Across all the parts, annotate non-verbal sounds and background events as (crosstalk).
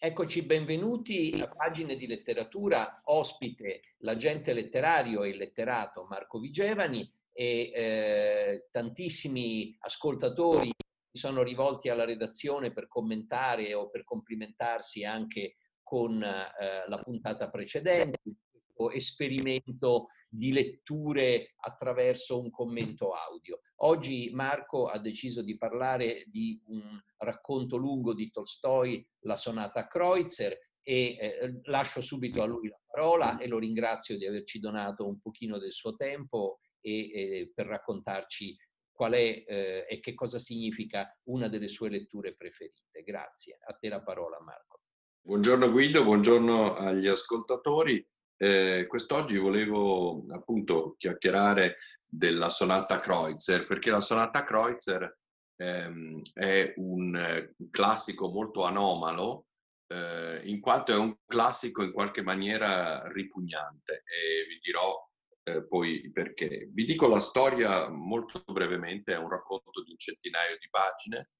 Eccoci, benvenuti a Pagine di Letteratura, ospite l'agente letterario e letterato Marco Vigevani e eh, tantissimi ascoltatori si sono rivolti alla redazione per commentare o per complimentarsi anche con eh, la puntata precedente, questo esperimento di letture attraverso un commento audio. Oggi Marco ha deciso di parlare di un racconto lungo di Tolstoi, La sonata Kreutzer, e eh, lascio subito a lui la parola e lo ringrazio di averci donato un pochino del suo tempo e, e per raccontarci qual è eh, e che cosa significa una delle sue letture preferite. Grazie. A te la parola Marco. Buongiorno Guido, buongiorno agli ascoltatori. Eh, quest'oggi volevo appunto chiacchierare della sonata Kreutzer, perché la sonata Kreutzer ehm, è un eh, classico molto anomalo, eh, in quanto è un classico in qualche maniera ripugnante e vi dirò eh, poi perché. Vi dico la storia molto brevemente, è un racconto di un centinaio di pagine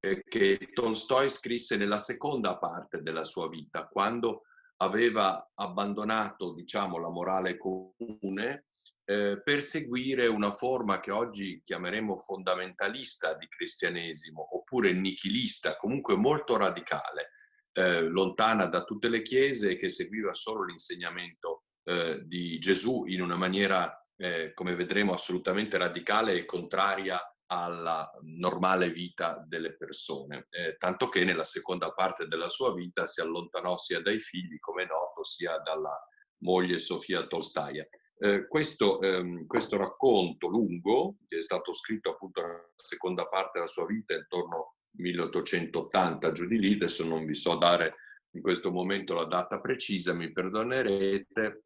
eh, che Tolstoi scrisse nella seconda parte della sua vita, quando aveva abbandonato diciamo, la morale comune eh, per seguire una forma che oggi chiameremo fondamentalista di cristianesimo oppure nichilista, comunque molto radicale, eh, lontana da tutte le chiese che seguiva solo l'insegnamento eh, di Gesù in una maniera, eh, come vedremo, assolutamente radicale e contraria alla normale vita delle persone, eh, tanto che nella seconda parte della sua vita si allontanò sia dai figli, come è noto, sia dalla moglie Sofia Tolstaia. Eh, questo, ehm, questo, racconto lungo, che è stato scritto appunto nella seconda parte della sua vita, intorno al 1880, giù di lì, adesso non vi so dare in questo momento la data precisa, mi perdonerete,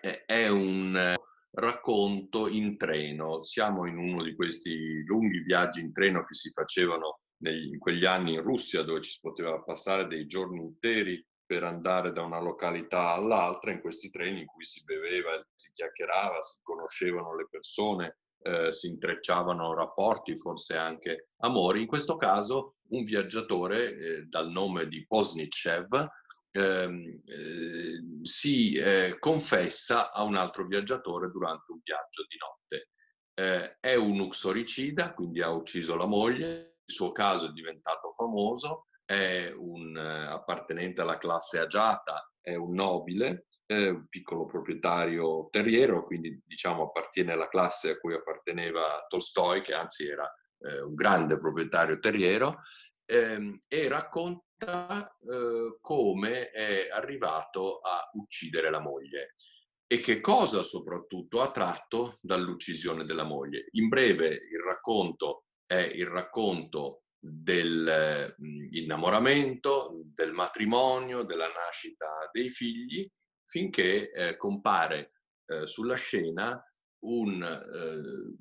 eh, è un racconto in treno. Siamo in uno di questi lunghi viaggi in treno che si facevano negli, in quegli anni in Russia, dove ci si poteva passare dei giorni interi per andare da una località all'altra, in questi treni in cui si beveva, si chiacchierava, si conoscevano le persone, eh, si intrecciavano rapporti, forse anche amori. In questo caso un viaggiatore eh, dal nome di Posnichev eh, si eh, confessa a un altro viaggiatore durante un viaggio di notte. Eh, è un uxoricida, quindi ha ucciso la moglie, il suo caso è diventato famoso, è un eh, appartenente alla classe agiata, è un nobile, è un piccolo proprietario terriero, quindi diciamo appartiene alla classe a cui apparteneva Tolstoi, che anzi era eh, un grande proprietario terriero, ehm, e racconta eh, come è arrivato a uccidere la moglie e che cosa soprattutto ha tratto dall'uccisione della moglie. In breve il racconto è il racconto dell'innamoramento, mm, del matrimonio, della nascita dei figli, finché eh, compare eh, sulla scena un eh,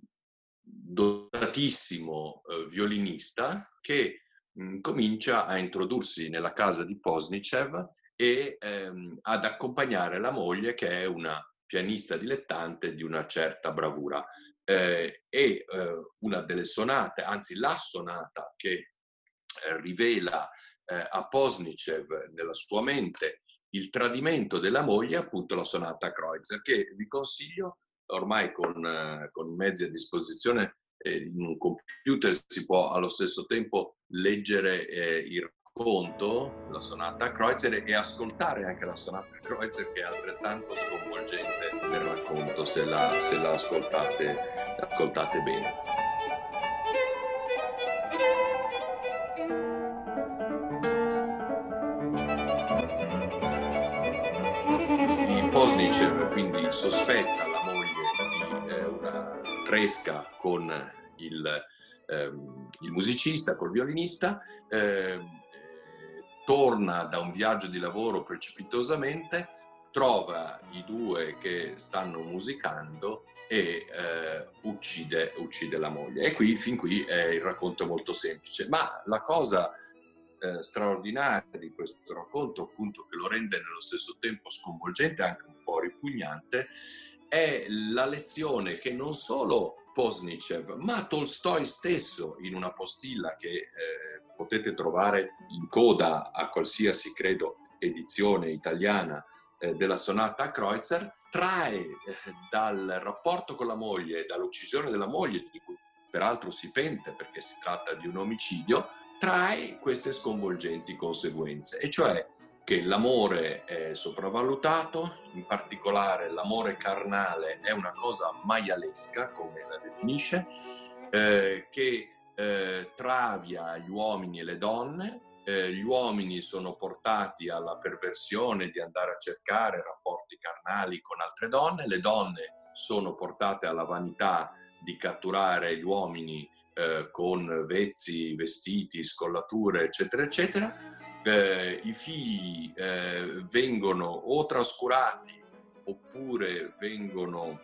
dotatissimo eh, violinista che mh, comincia a introdursi nella casa di Posnicev e ehm, ad accompagnare la moglie che è una pianista dilettante di una certa bravura. Eh, e eh, una delle sonate, anzi la sonata che eh, rivela eh, a Posnicev nella sua mente il tradimento della moglie, appunto la sonata Kreutzer, che vi consiglio ormai con, eh, con i mezzi a disposizione in un computer si può allo stesso tempo leggere eh, il racconto, la sonata Kreutzer e ascoltare anche la sonata Kreutzer che è altrettanto sconvolgente nel racconto se la, se la ascoltate, ascoltate bene. Quindi sospetta la moglie di eh, una tresca con il, ehm, il musicista, col violinista, eh, torna da un viaggio di lavoro precipitosamente, trova i due che stanno musicando e eh, uccide, uccide, la moglie. E qui, fin qui, è il racconto molto semplice. Ma la cosa eh, straordinaria di questo racconto, appunto, che lo rende nello stesso tempo sconvolgente, anche un po' ripugnante, è la lezione che non solo Posnicev, ma Tolstoi stesso in una postilla che eh, potete trovare in coda a qualsiasi, credo, edizione italiana eh, della sonata a Kreutzer, trae eh, dal rapporto con la moglie, dall'uccisione della moglie, di cui peraltro si pente perché si tratta di un omicidio, trae queste sconvolgenti conseguenze, e cioè che l'amore è sopravvalutato, in particolare l'amore carnale è una cosa maialesca, come la definisce, eh, che eh, travia gli uomini e le donne, eh, gli uomini sono portati alla perversione di andare a cercare rapporti carnali con altre donne, le donne sono portate alla vanità di catturare gli uomini eh, con vezzi, vestiti, scollature, eccetera, eccetera. Eh, I figli eh, vengono o trascurati oppure vengono,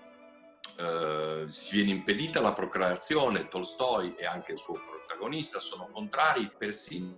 eh, si viene impedita la procreazione. Tolstoi e anche il suo protagonista sono contrari persino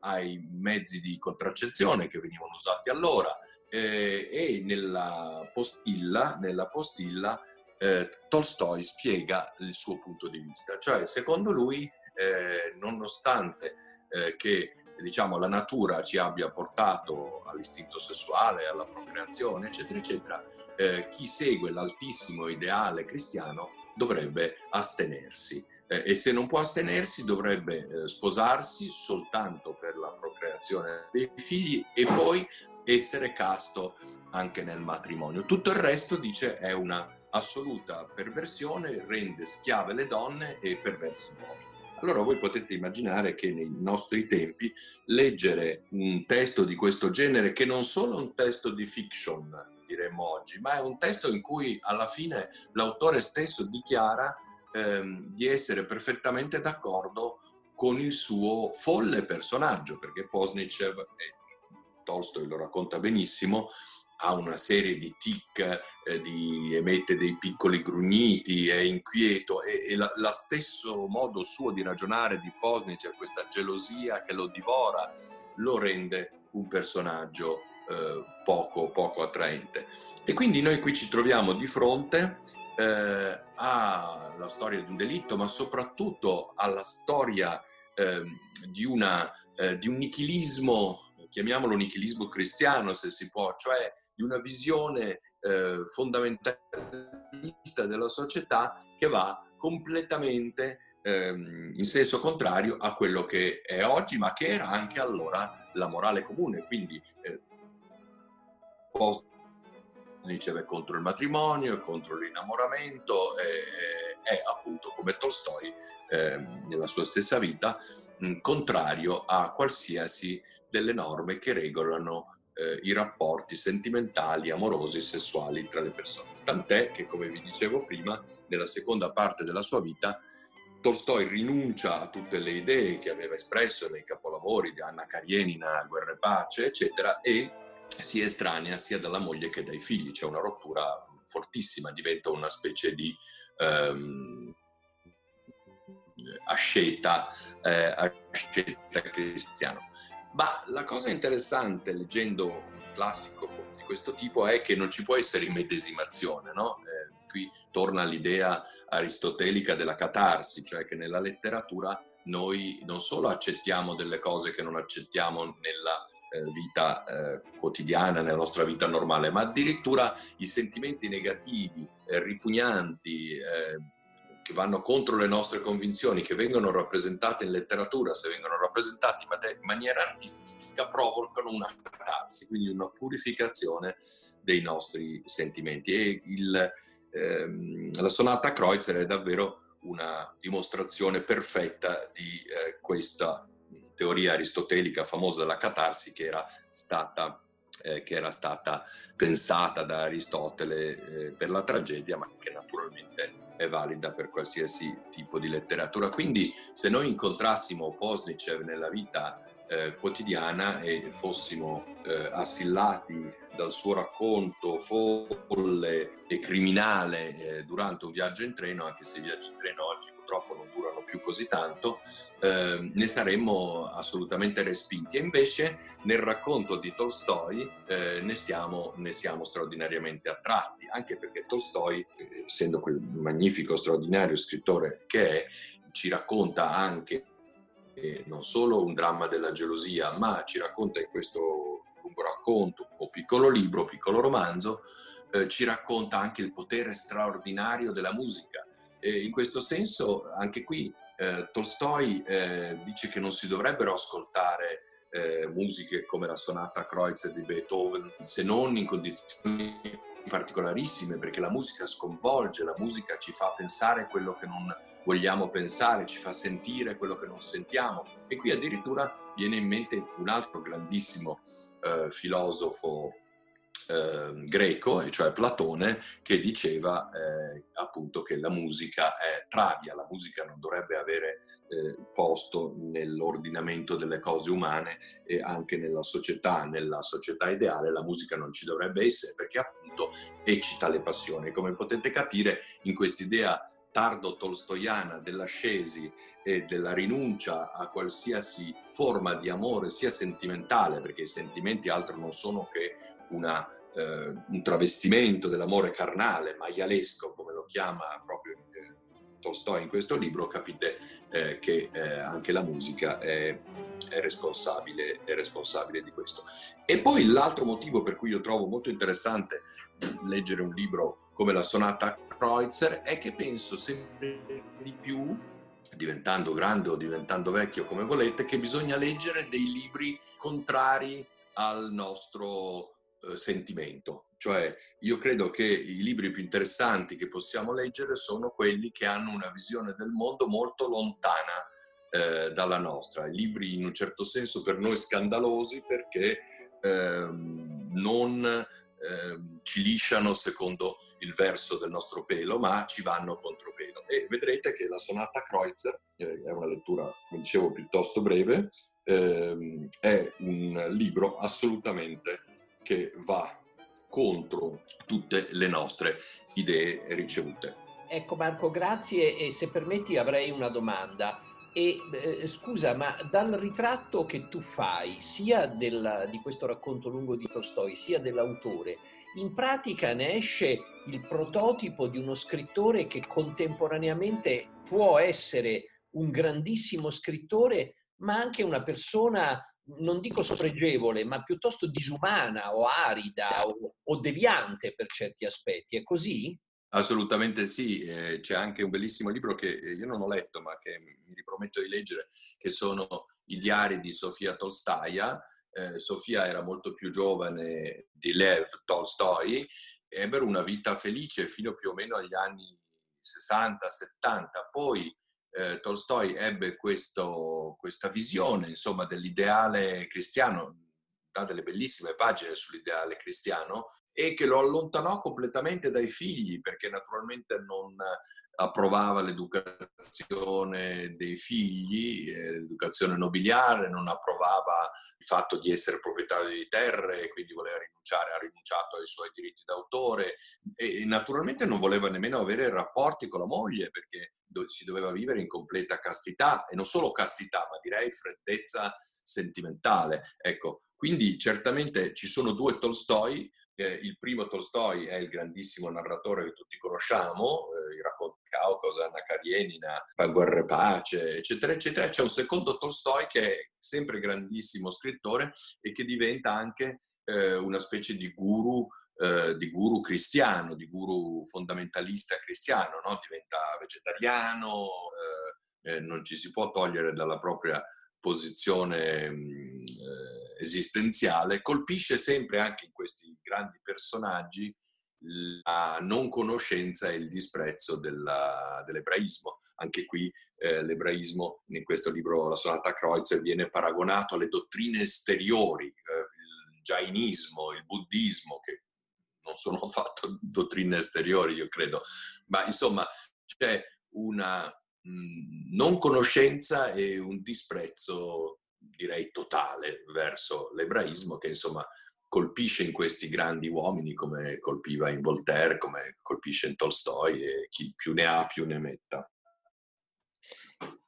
ai mezzi di contraccezione che venivano usati allora. Eh, e nella postilla, nella postilla eh, Tolstoi spiega il suo punto di vista, cioè secondo lui, eh, nonostante eh, che diciamo, la natura ci abbia portato all'istinto sessuale, alla procreazione, eccetera, eccetera, eh, chi segue l'altissimo ideale cristiano dovrebbe astenersi. Eh, e se non può astenersi dovrebbe eh, sposarsi soltanto per la procreazione dei figli e poi essere casto anche nel matrimonio. Tutto il resto, dice, è una assoluta perversione rende schiave le donne e perversi gli uomini. Allora voi potete immaginare che nei nostri tempi leggere un testo di questo genere, che non solo è un testo di fiction, diremmo oggi, ma è un testo in cui alla fine l'autore stesso dichiara ehm, di essere perfettamente d'accordo con il suo folle personaggio, perché Posnicev, e Tolstoi lo racconta benissimo, ha una serie di tic, eh, di, emette dei piccoli grugniti, è inquieto e, e la, la, stesso modo suo di ragionare di Posnic, questa gelosia che lo divora, lo rende un personaggio eh, poco, poco attraente. E quindi noi qui ci troviamo di fronte eh, alla storia di un delitto, ma soprattutto alla storia ehm, di, una, eh, di un nichilismo chiamiamolo nichilismo cristiano se si può, cioè di una visione eh, fondamentalista della società che va completamente ehm, in senso contrario a quello che è oggi, ma che era anche allora la morale comune. Quindi eh, diceva contro il matrimonio, contro l'innamoramento, eh, è appunto come Tolstoi eh, nella sua stessa vita, mh, contrario a qualsiasi delle norme che regolano eh, i rapporti sentimentali, amorosi sessuali tra le persone. Tant'è che, come vi dicevo prima, nella seconda parte della sua vita, Tolstoi rinuncia a tutte le idee che aveva espresso nei capolavori di Anna Karenina, Guerra e Pace, eccetera, e si estranea sia dalla moglie che dai figli. C'è una rottura fortissima, diventa una specie di ehm, asceta, eh, asceta cristiano. Ma la cosa interessante leggendo un classico di questo tipo è che non ci può essere immedesimazione, no? Eh, qui torna l'idea aristotelica della catarsi, cioè che nella letteratura noi non solo accettiamo delle cose che non accettiamo nella eh, vita eh, quotidiana, nella nostra vita normale, ma addirittura i sentimenti negativi, eh, ripugnanti, eh, che vanno contro le nostre convinzioni, che vengono rappresentate in letteratura, se vengono rappresentati in maniera artistica, provocano una catarsi, quindi una purificazione dei nostri sentimenti. E il, ehm, la sonata Kreutzer è davvero una dimostrazione perfetta di eh, questa teoria aristotelica famosa della catarsi che era stata eh, che era stata pensata da Aristotele eh, per la tragedia, ma che naturalmente è valida per qualsiasi tipo di letteratura. Quindi se noi incontrassimo Posnicev nella vita eh, quotidiana e fossimo eh, assillati dal suo racconto folle e criminale eh, durante un viaggio in treno, anche se i viaggi in treno oggi purtroppo non durano più così tanto, eh, ne saremmo assolutamente respinti. E invece nel racconto di Tolstoi eh, ne, siamo, ne, siamo, straordinariamente attratti, anche perché Tolstoi, essendo quel magnifico, straordinario scrittore che è, ci racconta anche eh, non solo un dramma della gelosia, ma ci racconta in questo lungo racconto o piccolo libro, piccolo romanzo, eh, ci racconta anche il potere straordinario della musica. E in questo senso, anche qui, eh, Tolstoi eh, dice che non si dovrebbero ascoltare eh, musiche come la sonata Kreutzer di Beethoven, se non in condizioni particolarissime, perché la musica sconvolge, la musica ci fa pensare quello che non vogliamo pensare, ci fa sentire quello che non sentiamo. E qui addirittura viene in mente un altro grandissimo eh, filosofo eh, greco, cioè Platone, che diceva eh, appunto che la musica è travia, la musica non dovrebbe avere eh, posto nell'ordinamento delle cose umane e anche nella società, nella società ideale la musica non ci dovrebbe essere perché appunto eccita le passioni. Come potete capire in quest'idea tardo tolstoiana dell'ascesi e della rinuncia a qualsiasi forma di amore, sia sentimentale, perché i sentimenti altro non sono che una, eh, un travestimento dell'amore carnale, maialesco, come lo chiama proprio eh, Tolstoi in questo libro, capite eh, che eh, anche la musica è, è, responsabile, è responsabile di questo. E poi l'altro motivo per cui io trovo molto interessante leggere un libro come la sonata Kreutzer è che penso sempre di più diventando grande o diventando vecchio come volete, che bisogna leggere dei libri contrari al nostro eh, sentimento. Cioè, io credo che i libri più interessanti che possiamo leggere sono quelli che hanno una visione del mondo molto lontana eh, dalla nostra. Libri in un certo senso per noi scandalosi perché ehm, non ehm, ci lisciano secondo il verso del nostro pelo, ma ci vanno contro pelo. E vedrete che la sonata Kreutzer, eh, è una lettura, come dicevo, piuttosto breve, ehm, è un libro assolutamente che va contro tutte le nostre idee ricevute. Ecco Marco, grazie e se permetti avrei una domanda. E eh, scusa, ma dal ritratto che tu fai, sia del, di questo racconto lungo di Tolstoi, sia dell'autore, in pratica ne esce il prototipo di uno scrittore che contemporaneamente può essere un grandissimo scrittore, ma anche una persona, non dico spregevole, ma piuttosto disumana o arida o, o deviante per certi aspetti. È così? Assolutamente sì, eh, c'è anche un bellissimo libro che io non ho letto ma che mi riprometto di leggere, che sono i diari di Sofia Tolstaia, eh, Sofia era molto più giovane di Lev Tolstoi, ebbero una vita felice fino più o meno agli anni 60-70. Poi eh, Tolstoi ebbe questo, questa visione insomma, dell'ideale cristiano, dà delle bellissime pagine sull'ideale cristiano, e che lo allontanò completamente dai figli, perché naturalmente non approvava l'educazione dei figli, eh, l'educazione nobiliare, non approvava il fatto di essere proprietario di terre e quindi voleva rinunciare, ha rinunciato ai suoi diritti d'autore e naturalmente non voleva nemmeno avere rapporti con la moglie perché si doveva vivere in completa castità e non solo castità, ma direi freddezza sentimentale. Ecco, quindi certamente ci sono due Tolstoi eh, il primo Tolstoi è il grandissimo narratore che tutti conosciamo, Caucaso, Anna Karenina, Guerra e Pace, eccetera, eccetera. C'è un secondo Tolstoi che è sempre grandissimo scrittore e che diventa anche eh, una specie di guru, eh, di guru cristiano, di guru fondamentalista cristiano, no? diventa vegetariano, eh, eh, non ci si può togliere dalla propria posizione mh, eh, esistenziale, colpisce sempre anche in questi grandi personaggi la non conoscenza e il disprezzo della, dell'ebraismo. Anche qui eh, l'ebraismo, in questo libro La sonata Kreutzer, viene paragonato alle dottrine esteriori, eh, il jainismo, il buddismo, che non sono (laughs) affatto dottrine esteriori, io credo, ma insomma c'è una non conoscenza e un disprezzo direi totale verso l'ebraismo che insomma colpisce in questi grandi uomini come colpiva in Voltaire, come colpisce in Tolstoi e chi più ne ha più ne metta.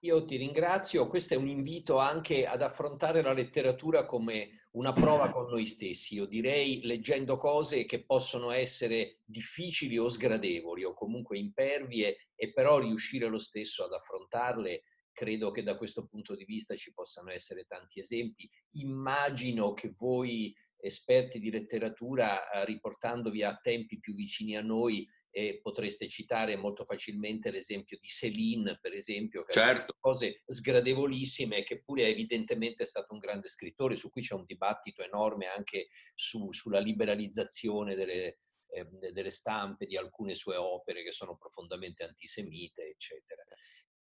Io ti ringrazio, questo è un invito anche ad affrontare la letteratura come una prova con noi stessi. Io direi leggendo cose che possono essere difficili o sgradevoli o comunque impervie e però riuscire lo stesso ad affrontarle. Credo che da questo punto di vista ci possano essere tanti esempi. Immagino che voi esperti di letteratura, eh, riportandovi a tempi più vicini a noi, e potreste citare molto facilmente l'esempio di Céline, per esempio, che certo. cose sgradevolissime, che pure evidentemente è stato un grande scrittore, su cui c'è un dibattito enorme anche su, sulla liberalizzazione delle, eh, delle stampe di alcune sue opere che sono profondamente antisemite, eccetera.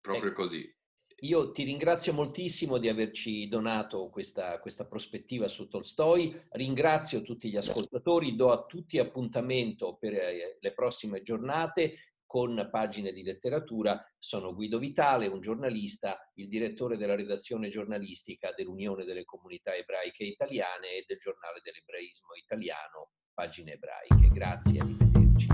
Proprio ecco. così. Io ti ringrazio moltissimo di averci donato questa, questa, prospettiva su Tolstoi, ringrazio tutti gli ascoltatori, do a tutti appuntamento per eh, le prossime giornate con pagine di letteratura. Sono Guido Vitale, un giornalista, il direttore della redazione giornalistica dell'Unione delle Comunità Ebraiche Italiane e del giornale dell'ebraismo italiano, Pagine Ebraiche. Grazie, arrivederci.